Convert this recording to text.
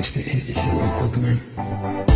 Is it, is it awkward, me?